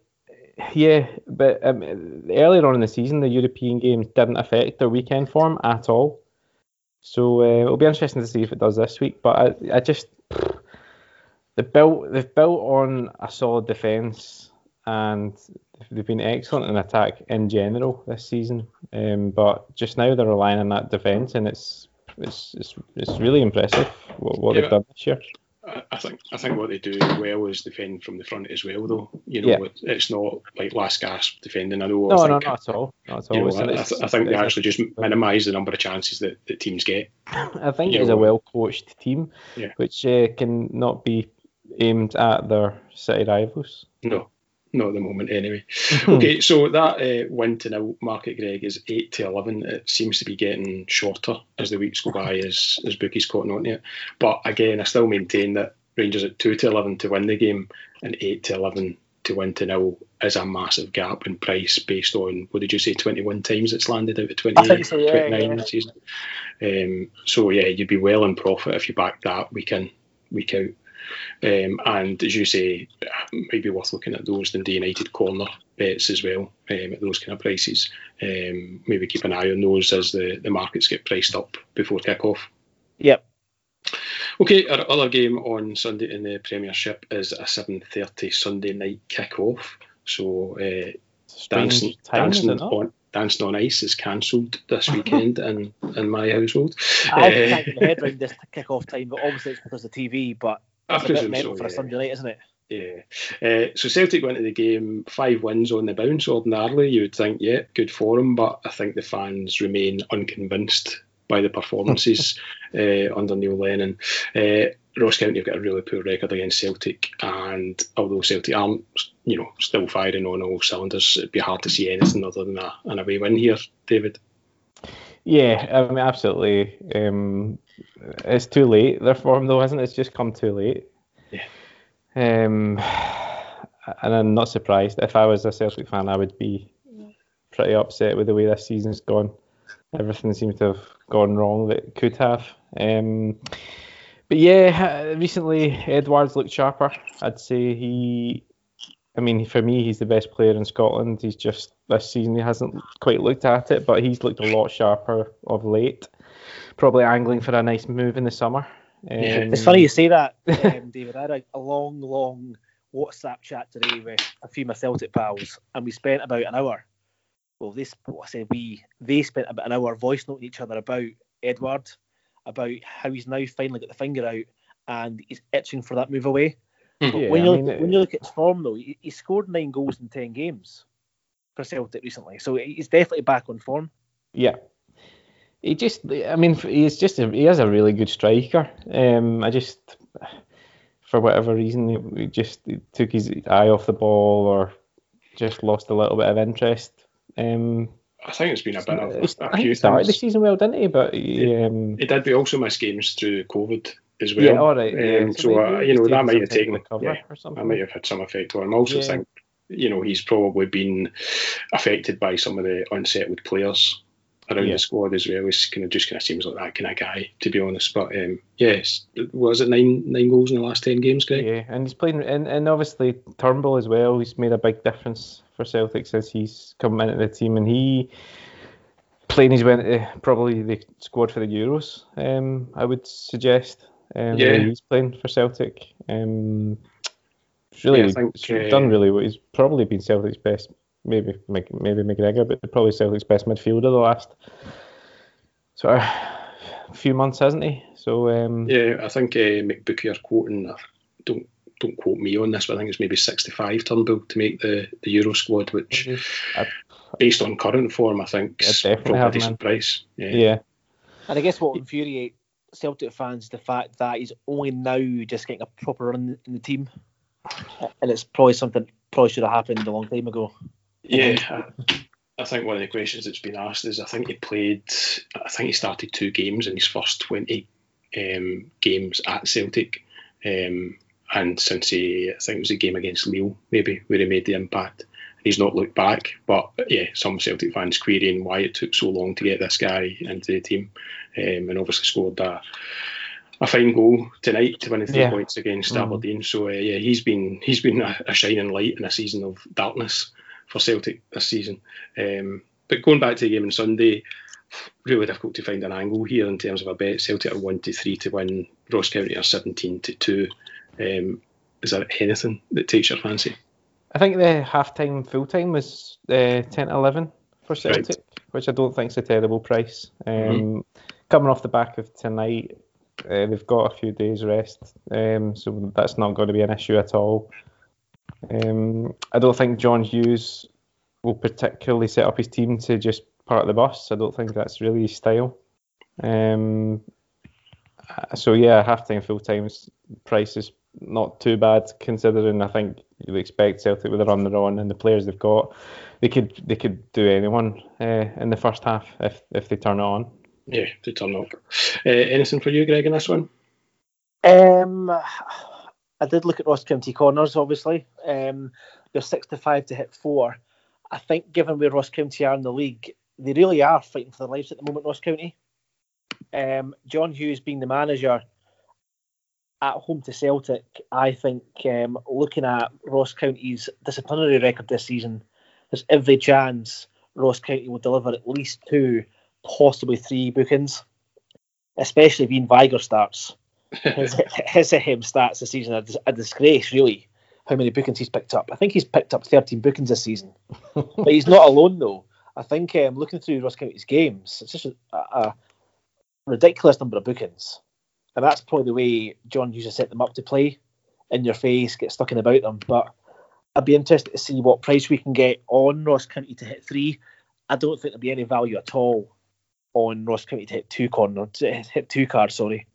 yeah, but um, earlier on in the season, the European games didn't affect their weekend form at all. So uh, it'll be interesting to see if it does this week. But I, I just they built they've built on a solid defence and they've been excellent in attack in general this season. Um, but just now they're relying on that defence, and it's it's it's, it's really impressive what, what Yeah. they've done this year. I think I think what they do well is defend from the front as well, though. You know, Yeah. it's not like last gasp defending. I know. No, I no, think, not at all. Not at all. You know, I, I, th- I think they actually just minimise the number of chances that, that teams get. I think you it's a well coached team, Yeah. which uh, can not be aimed at their city rivals. No, not at the moment anyway. okay, so that uh, win to nil market Greg is eight to eleven. It seems to be getting shorter as the weeks go by, as as bookies caught on to it. But again, I still maintain that Rangers at two to eleven to win the game and eight to eleven to win to nil is a massive gap in price based on what did you say, twenty one times it's landed out of 20, I think so, yeah, 29 yeah. this season. Um, so yeah, you'd be well in profit if you back that week in, week out. Um, and as you say, it might be worth looking at those Dundee United corner bets as well um, at those kind of prices. Um, maybe keep an eye on those as the, the markets get priced up before kick off. Yep. Okay, our other game on Sunday in the Premiership is a 7.30 Sunday night kick-off. So uh, dancing, dancing, on, dancing on Ice is cancelled this weekend in, in my household. I Eh, can't get my head around this kick off time, but obviously it's because of TV. But I it's a bit presume so, for a. Sunday night, isn't it? Yeah. Uh, so Celtic went to the game five wins on the bounce. Ordinarily, you would think, yeah, good for them, but I think the fans remain unconvinced by the performances uh, under Neil Lennon. Uh, Ross County have got a really poor record against Celtic, and although Celtic aren't, you know, still firing on all cylinders, it'd be hard to see anything other than a, an away win here, David. Yeah, I mean, absolutely. Um, it's too late. Their form, though, hasn't it? It's just come too late. Yeah. Um, and I'm not surprised. If I was a Celtic fan, I would be pretty upset with the way this season's gone. Everything seems to have gone wrong that could have. Um, but yeah, recently Edouard looked sharper. I'd say he. I mean, for me, he's the best player in Scotland. He's just this season he hasn't quite looked at it, but he's looked a lot sharper of late. Probably angling for a nice move in the summer. Um, It's funny you say that, um, David. I had a, a long, long WhatsApp chat today with a few of my Celtic pals, and we spent about an hour. Well, this what I said we they spent about an hour voice noting each other about Edouard, about how he's now finally got the finger out and he's itching for that move away. But Yeah, when I you mean, look, when you look at his form though, he, he scored nine goals in ten games for Celtic recently, so he's definitely back on form. Yeah. He just, I mean, he's just, a, he is a really good striker. Um, I just, for whatever reason, he- just took his eye off the ball or just lost a little bit of interest. Um, I think it's been a bit of a, a few started the season well, didn't he? But he, um, He did, but also missed games through COVID as well. yeah, all right. Yeah. Um, so, uh, you know, that might have taken, yeah, or that might have had some effect on him. I also Yeah. think, you know, he's probably been affected by some of the unsettled players around Yeah. the squad as well. He's kind of just kind of seems like that kind of guy, to be honest. But um, yes, was it nine nine goals in the last ten games, Greg? Yeah, and he's playing, and, and obviously Turnbull as well. He's made a big difference for Celtic since he's come into the team, and he playing his way into probably the squad for the Euros. Um, I would suggest. Um, Yeah. he's playing for Celtic. Um, really Yeah, think, he's uh, done really well. He's probably been Celtic's best, maybe Mc- maybe McGregor, but probably Celtic's best midfielder the last sort of few months, hasn't he? So um, Yeah, I think uh, McBookie are quoting. uh, Don't don't quote me on this, but I think it's maybe sixty five Turnbull to make the the Euro squad, which I- based on current form, I think I'd is definitely probably a decent price. Yeah. yeah. And I guess what infuriates Celtic fans is the fact that he's only now just getting a proper run in the team, and it's probably something probably should have happened a long time ago. Yeah, I, I think one of the questions that's been asked is I think he played, I think he started two games in his first 20 um, games at Celtic. Um, and since he, I think it was a game against Lille, maybe, where he made the impact. He's not looked back, but yeah, some Celtic fans querying why it took so long to get this guy into the team, um, and obviously scored a, a fine goal tonight to win three Yeah. points against Mhm. Aberdeen. So uh, yeah, he's been he's been a, a shining light in a season of darkness for Celtic this season. Um, but going back to the game on Sunday, really difficult to find an angle here in terms of a bet. Celtic are one to three to win. Ross County are seventeen to two. Um, is there anything that takes your fancy? I think the half-time full-time was uh, 10 11 for Celtic, right. which I don't think is a terrible price. Um, mm-hmm. Coming off the back of tonight, uh, they've got a few days rest, um, so that's not going to be an issue at all. Um, I don't think John Hughes will particularly set up his team to just park the bus. I don't think that's really his style. Um, so yeah, half time, full time price is not too bad considering. I think you expect Celtic with the run they're on and the players they've got, they could they could do anyone uh, in the first half if if they turn it on. Yeah, they turn it on. Uh, anything for you, Greg, in this one? Um, I did look at Ross County corners. Obviously, um, they're six to five to hit four. I think, given where Ross County are in the league, they really are fighting for their lives at the moment. Ross County. Um, John Hughes being the manager at home to Celtic, I think um, looking at Ross County's disciplinary record this season, there's every chance Ross County will deliver at least two, possibly three bookings, especially if Iain Vigurs starts. His, his um, stats this season are a disgrace, really. How many bookings he's picked up? I think he's picked up 13 bookings this season, but he's not alone though. I think um, looking through Ross County's games, it's just a, a ridiculous number of bookings. And that's probably the way John used to set them up to play in your face, get stuck in about them. But I'd be interested to see what price we can get on Ross County to hit three. I don't think there'll be any value at all on Ross County to hit two corner to hit two cards. Sorry,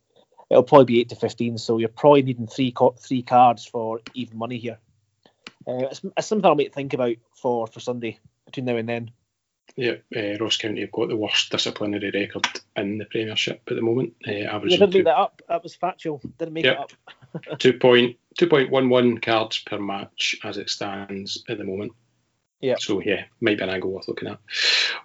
it'll probably be eight to fifteen. So you're probably needing three three cards for even money here. Uh, it's, it's something I might think about for for Sunday between now and then. Yeah, uh, Ross County have got the worst disciplinary record in the Premiership at the moment. Uh, averaging didn't make that up. That was factual. Didn't make it up. two point two point one one cards per match as it stands at the moment. Yeah. So yeah, might be an angle worth looking at.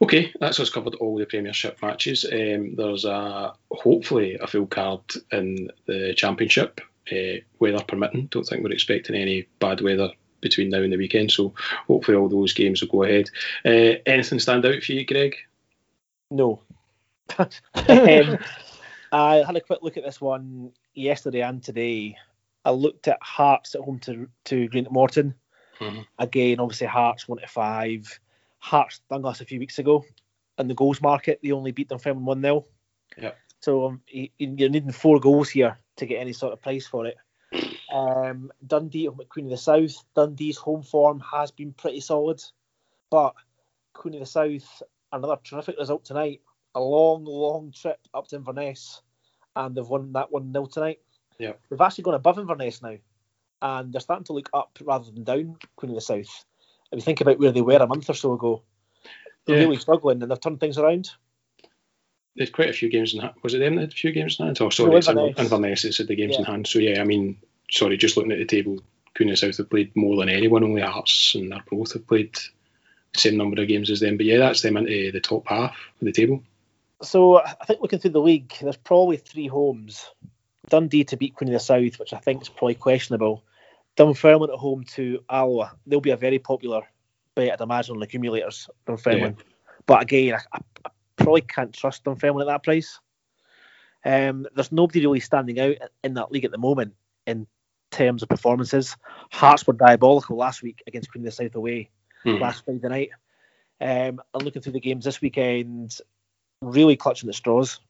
Okay, that's us covered all the Premiership matches. Um, there's a hopefully a full card in the Championship, uh, weather permitting. Don't think we're expecting any bad weather between now and the weekend. So hopefully all those games will go ahead. Uh, anything stand out for you, Greg? No. um, I had a quick look at this one yesterday and today. I looked at Hearts at home to to Greenock Morton. Mm-hmm. Again, obviously Hearts one to five. Hearts done us a few weeks ago in the goals market. They only beat them from one 0 Yeah. So um, you're needing four goals here to get any sort of price for it. Um, Dundee at Queen of the South. Dundee's home form has been pretty solid, but Queen of the South, another terrific result tonight. A long, long trip up to Inverness, and they've won that one 0 tonight. Yeah, they've actually gone above Inverness now, and they're starting to look up rather than down. Queen of the South. If you think about where they were a month or so ago, they're yeah. really struggling, and they've turned things around there's quite a few games in hand. Was it them that had a few games in hand? Oh, sorry, no, Inverness. Inverness. It said the games yeah. in hand. So yeah, I mean, sorry, just looking at the table, Queen of the South have played more than anyone. Only Hearts and they're both have played the same number of games as them. But yeah, that's them into the top half of the table. So I think looking through the league, there's probably three homes. Dundee to beat Queen of the South, which I think is probably questionable. Dunfermline at home to Alloa. They'll be a very popular bet, I'd imagine, on accumulators. Dunfermline. Yeah. But again, I, I, probably can't trust Dunfermline at that price. Um, there's nobody really standing out in that league at the moment in terms of performances. Hearts were diabolical last week against Queen of the South away mm. last Friday night. Um, and looking through the games this weekend, really clutching the straws.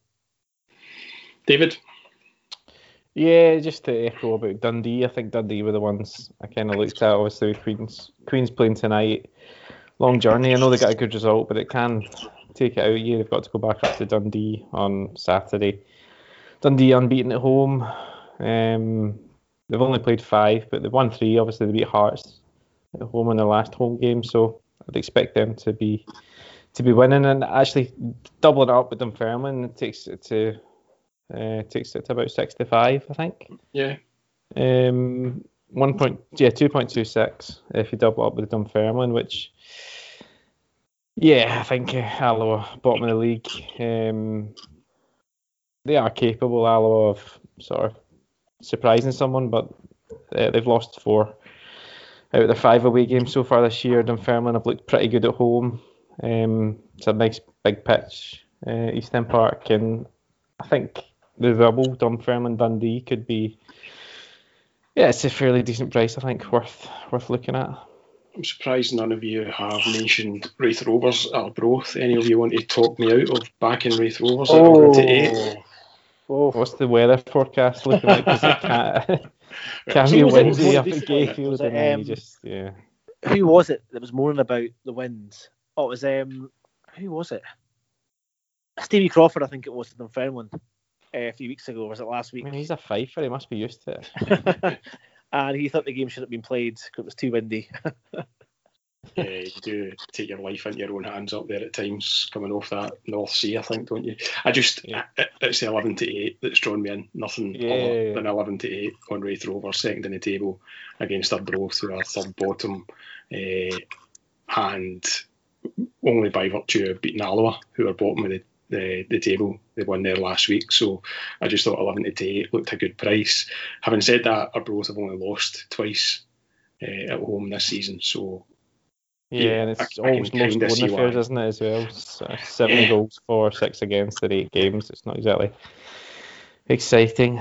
David? Yeah, just to echo about Dundee, I think Dundee were the ones I kind of looked at. Obviously, Queen's Queen's playing tonight. Long journey. I know they got a good result, but it can take it out. Yeah, they've got to go back up to Dundee on Saturday. Dundee unbeaten at home. Um, they've only played five, but they've won three. Obviously, they beat Hearts at home in their last home game, so I'd expect them to be to be winning and actually doubling it up with Dunfermline takes it to uh, takes it to about sixty five, I think. Yeah. Um, one point yeah two point two six if you double up with Dunfermline, which yeah I think uh, Alloa bottom of the league. Um, they are capable, Alloa, of sort of surprising someone, but uh, they've lost four out of their five away games so far this year. Dunfermline have looked pretty good at home. Um, it's a nice big pitch, uh, East End Park, and I think the double Dunfermline Dundee could be. Yeah, it's a fairly decent price. I think worth worth looking at. I'm surprised none of you have mentioned Raith Rovers or Broth. Any of you want to talk me out of backing Raith Rovers at Oh, to eight? oh. What's the weather forecast looking like? 'Cause it can't, can't So be windy up at? Gayfield, Was and it, then you um, just yeah. who was it that was moaning about the winds? Oh, it was um, who was it? Stevie Crawford, I think it was, to Dunfermline a few weeks ago. Was it last I week? mean, he's a fifer. He must be used to it. and he thought the game should have been played because it was too windy. Yeah, you do take your life into your own hands up there at times, coming off that North Sea, I think, don't you? I just, Yeah. it- it's the 11 to 8 that's drawn me in. Nothing Yeah. other than 11 to 8 on Raith Rovers, second in the table against Arbroath, who are third bottom, uh, and only by virtue of beating Alloa, who are bottom of the, the, the table. They won there last week, so I just thought 11 to 8 looked a good price. Having said that, Arbroath have only lost twice uh, at home this season, so Yeah, Yeah, and it's I always low kinda affairs, isn't it, as well? So seven Yeah. goals for, six against in eight games. It's not exactly exciting.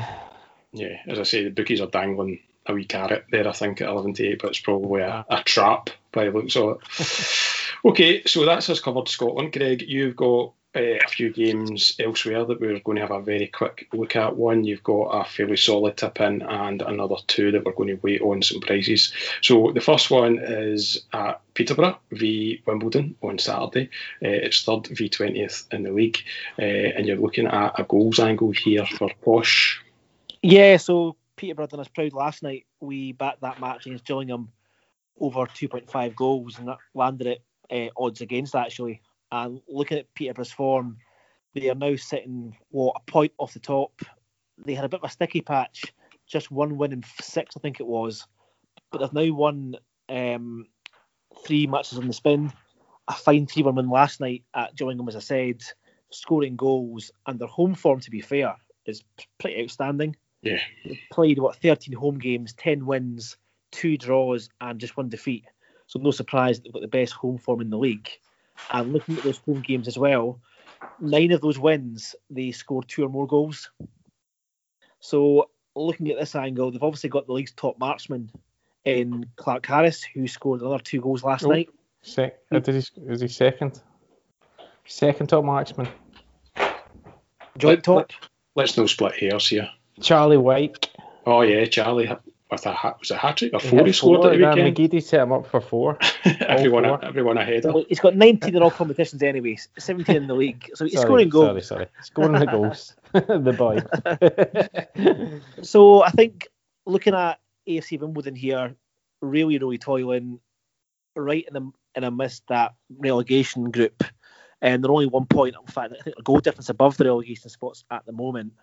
Yeah, as I say, the bookies are dangling a wee carrot there, I think, at 11 to 8, but it's probably a, a trap by the looks of it. okay, so that's us covered Scotland. Greg, you've got uh, a few games elsewhere that we're going to have a very quick look at. One, you've got a fairly solid tip in, and another two that we're going to wait on some prices. So the first one is at Peterborough v Wimbledon on Saturday. Uh, it's third v 20th in the league, uh, and you're looking at a goals angle here for Posh. Yeah, so Peterborough done us proud last night. We backed that match against Gillingham over 2.5 goals, and that landed it odds against actually. And looking at Peterborough's form, they are now sitting what a point off the top. They had a bit of a sticky patch, just one win in six, I think it was, but they've now won um, three matches on the spin. A fine 3 1 win last night at Gillingham, as I said, scoring goals, and their home form, to be fair, is pretty outstanding Yeah. they played what 13 home games, 10 wins, two draws, and just one defeat. So no surprise they've got the best home form in the league. And looking at those home games as well, nine of those wins they scored two or more goals. So looking at this angle, they've obviously got the league's top marksman in Clarke-Harris, who scored another two goals last Oh. night. Sec- uh, did he, is he second? Second top marksman. Joint Let- top. Let's no split hairs here. Charlie Wyke. Oh yeah, Charlie with a hat was a hat trick or He four hit he scored four, at the weekend. McGeady set him up for four. everyone, four. everyone ahead of. Well, he's got 19 in all competitions anyway, 17 in the league. So he's Sorry, scoring goals. Sorry, sorry. Scoring the goals. the boy. So I think looking at AFC Wimbledon here, really, really toiling right in the in amidst that relegation group, and they're only one point. In fact, I think a goal difference above the relegation spots at the moment.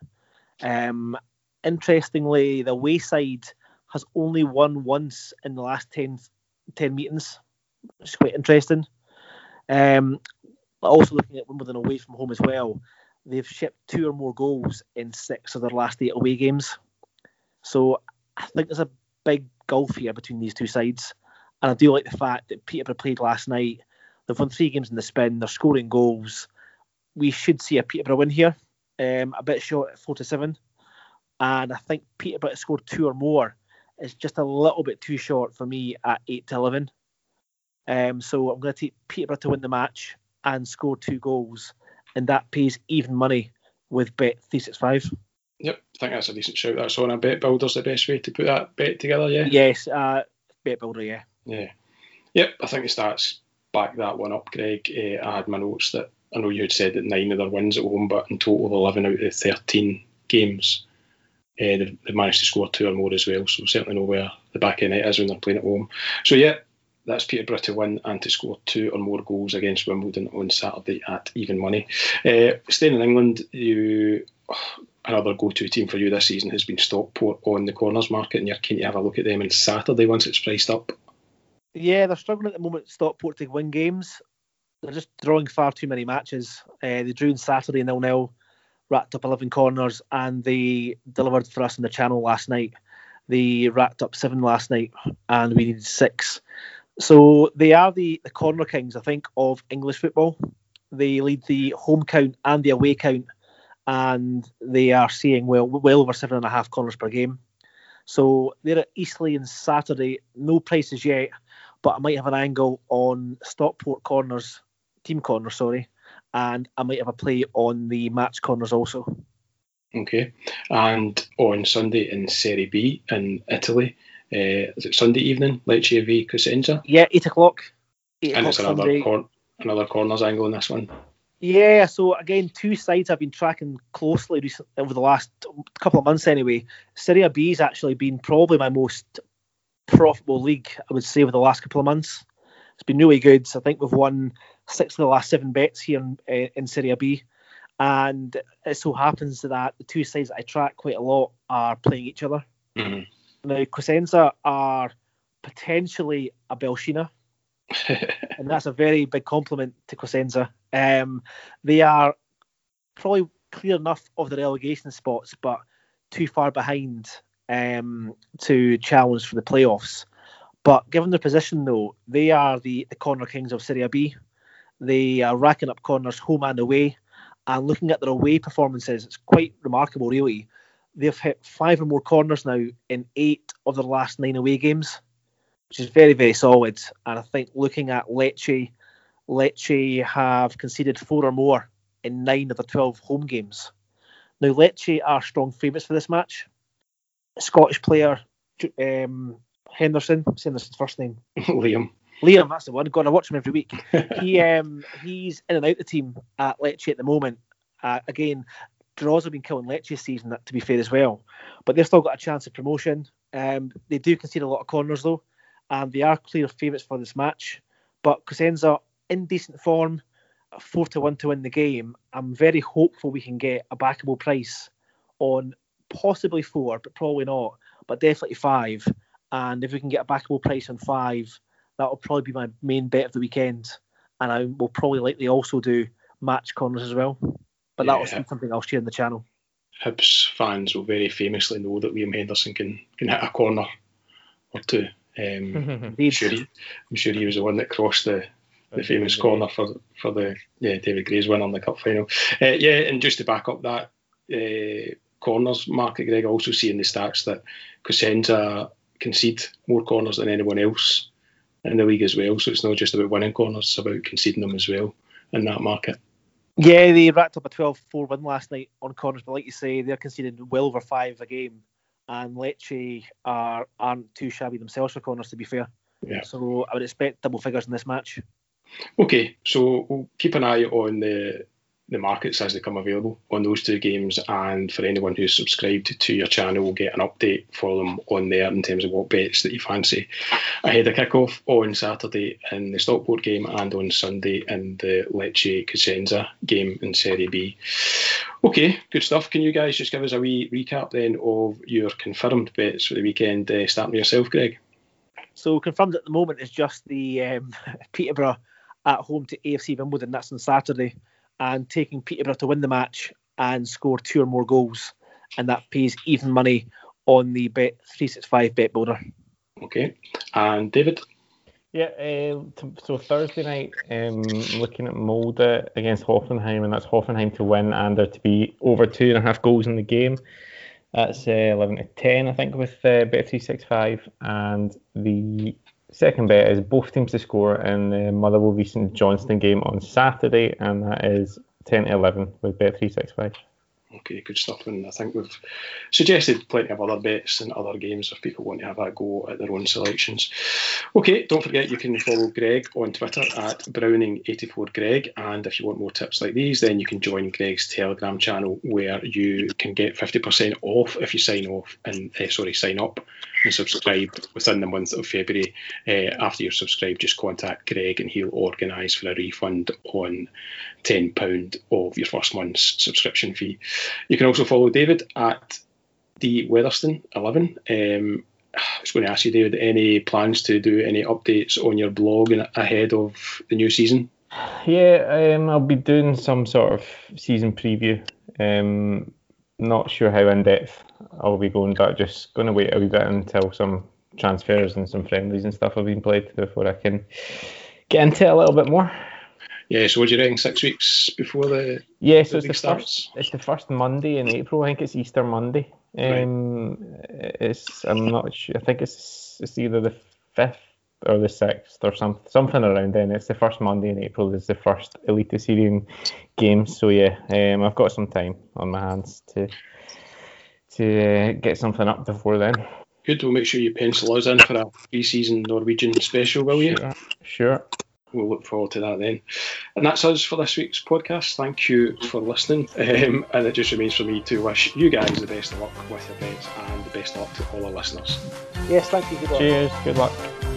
Um, interestingly, the Wayside has only won once in the last 10, 10 meetings, which is quite interesting. Um, also looking at Wimbledon away from home as well, they've shipped two or more goals in six of their last eight away games. So I think there's a big gulf here between these two sides. And I do like the fact that Peterborough played last night. They've won three games in the spin. They're scoring goals. We should see a Peterborough win here. Um, a bit short at four to seven. And I think Peterborough scored two or more is just a little bit too short for me at eight to eleven. Um, so I'm going to take Peterborough to win the match and score two goals, and that pays even money with bet three six five. Yep, I think that's a decent shout. That's on a bet builder's the best way to put that bet together. Yeah. Yes, uh, bet builder, yeah. Yeah. Yep, I think the stats back that one up, Greg. Uh, I had my notes that I know you had said that nine of their wins at home, but in total, 11 out of the 13 games, uh, they've, they've managed to score two or more as well. So certainly know where the back end is when they're playing at home. So, yeah, that's Peterborough to win and to score two or more goals against Wimbledon on Saturday at even money. Uh, staying in England, you another go-to team for you this season has been Stockport on the corners market, and you're keen to have a look at them on Saturday once it's priced up. Yeah, they're struggling at the moment, Stockport, to win games. They're just drawing far too many matches. Uh, they drew on Saturday 0 0, racked up 11 corners, and they delivered for us on the channel last night. They racked up seven last night, and we needed six. So they are the, the corner kings, I think, of English football. They lead the home count and the away count, and they are seeing well well over seven and a half corners per game. So they're at Eastleigh on Saturday. No prices yet, but I might have an angle on Stockport corners, team corners, sorry, and I might have a play on the match corners also. Okay, and on Sunday in Serie B in Italy, uh, is it Sunday evening, Lecce v Cosenza? Yeah, eight o'clock. Eight and o'clock it's another cor- another corners angle in this one. Yeah, so again, two sides I've been tracking closely recent, over the last couple of months anyway. Serie B has actually been probably my most profitable league, I would say, over the last couple of months. It's been really good. So I think we've won six of the last seven bets here in, uh, in Serie B. And it so happens that the two sides that I track quite a lot are playing each other. Mhm. Now, Cosenza are potentially a Belshina and that's a very big compliment to Cosenza. Um, they are probably clear enough of the relegation spots, but too far behind um, to challenge for the playoffs. But given their position, though, they are the, the corner kings of Serie B. They are racking up corners home and away. And looking at their away performances, it's quite remarkable, really. They've hit five or more corners now in eight of their last nine away games which is very, very solid. And I think looking at Lecce, Lecce have conceded four or more in nine of the 12 home games. Now, Lecce are strong favourites for this match. Scottish player um, Henderson, saying his first name, Liam. Liam, that's the one. God, I watch him every week. He um, he's in and out the team at Lecce at the moment. Uh, again, draws have been killing Lecce's season, to be fair as well. But they've still got a chance of promotion. Um, they do concede a lot of corners though, and they are clear favourites for this match. But Cosenza in decent form, four to one to win the game. I'm very hopeful we can get a backable price on possibly four, but probably not, but definitely five. And if we can get a backable price on five, that will probably be my main bet of the weekend. And I will probably likely also do match corners as well. But that will Yeah. be something I'll share in the channel. Hibs fans will very famously know that Liam Henderson can can hit a corner or two. Um, I'm sure he, I'm sure he was the one that crossed the, the famous corner for for the yeah David Gray's win on the cup final. Uh, yeah, and just to back up that uh, corners market, Greg, also see in the stats that Cosenza concede more corners than anyone else in the league as well. So it's not just about winning corners; it's about conceding them as well in that market. Yeah, they racked up a 12 4 win last night on corners, but like you say, they're conceding well over five a game. And Lecce are, aren't too shabby themselves for corners, to be fair. Yeah. So I would expect double figures in this match. Okay, so we'll keep an eye on the the markets as they come available on those two games, and for anyone who's subscribed to your channel, we'll get an update for them on there in terms of what bets that you fancy ahead of kickoff on Saturday in the Stockport game and on Sunday in the Lecce Cosenza game in Serie B. Okay, good stuff. Can you guys just give us a wee recap then of your confirmed bets for the weekend, uh, starting with yourself, Greg? So confirmed at the moment is just the um, Peterborough at home to AFC Wimbledon. That's on Saturday, and taking Peterborough to win the match and score two or more goals, and that pays even money on the bet three six five bet builder. Okay, and David. Yeah, uh, t- so Thursday night, um, looking at Molde against Hoffenheim, and that's Hoffenheim to win and there to be over two and a half goals in the game. That's uh, 11 to 10, I think, with uh, Bet365. And the second bet is both teams to score in the Motherwell v St Johnstone game on Saturday, and that is 10 to 11 with Bet365. Okay, good stuff. And I think we've suggested plenty of other bets and other games if people want to have a go at their own selections. Okay, don't forget you can follow Greg on Twitter at Browning84Greg. And if you want more tips like these, then you can join Greg's Telegram channel where you can get 50% off if you sign off and uh, sorry, sign up and subscribe within the month of February. Uh, after you're subscribed, just contact Greg and he'll organise for a refund on £10 of your first month's subscription fee. You can also follow David at the Weatherston 11. Um, I was going to ask you, David, any plans to do any updates on your blog ahead of the new season? Yeah, um, I'll be doing some sort of season preview. Um, not sure how in depth I'll be going, but just going to wait a wee bit until some transfers and some friendlies and stuff have been played before I can get into it a little bit more. Yeah, so what do you reckon? Six weeks before the, Yeah, so the it's the starts? first. It's the first Monday in April. I think it's Easter Monday. Right. Um, it's I'm not sure. I think it's it's either the fifth or the sixth or something something around then. It's the first Monday in April. Is the first Eliteserien game. So yeah, um, I've got some time on my hands to to uh, get something up before then. Good. We'll make sure you pencil us in for a pre-season Norwegian special, will you? Sure. sure. We'll look forward to that then. And that's us for this week's podcast. Thank you for listening. Um, and it just remains for me to wish you guys the best of luck with your bets and the best of luck to all our listeners. Yes, thank you. Good luck. Cheers. Good luck.